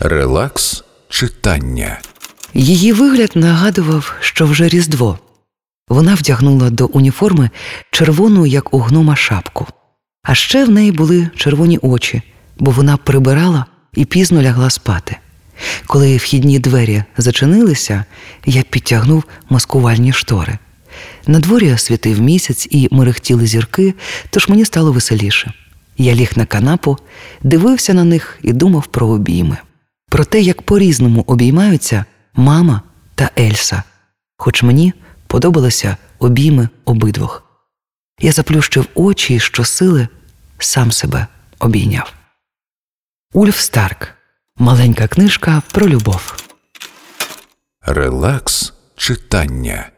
Релакс читання. Її вигляд нагадував, що вже Різдво. Вона вдягнула до уніформи червону, як у гнома шапку. А ще в неї були червоні очі, бо вона прибирала і пізно лягла спати. Коли вхідні двері зачинилися, я підтягнув маскувальні штори. На дворі світив місяць і мерехтіли зірки, тож мені стало веселіше. Я ліг на канапу, дивився на них і думав про обійми. Про те, як по-різному обіймаються мама та Ельса, хоч мені подобалися обійми обидвох. Я заплющив очі і щосили сам себе обійняв. Ульф Старк. Маленька книжка про любов. Релакс читання.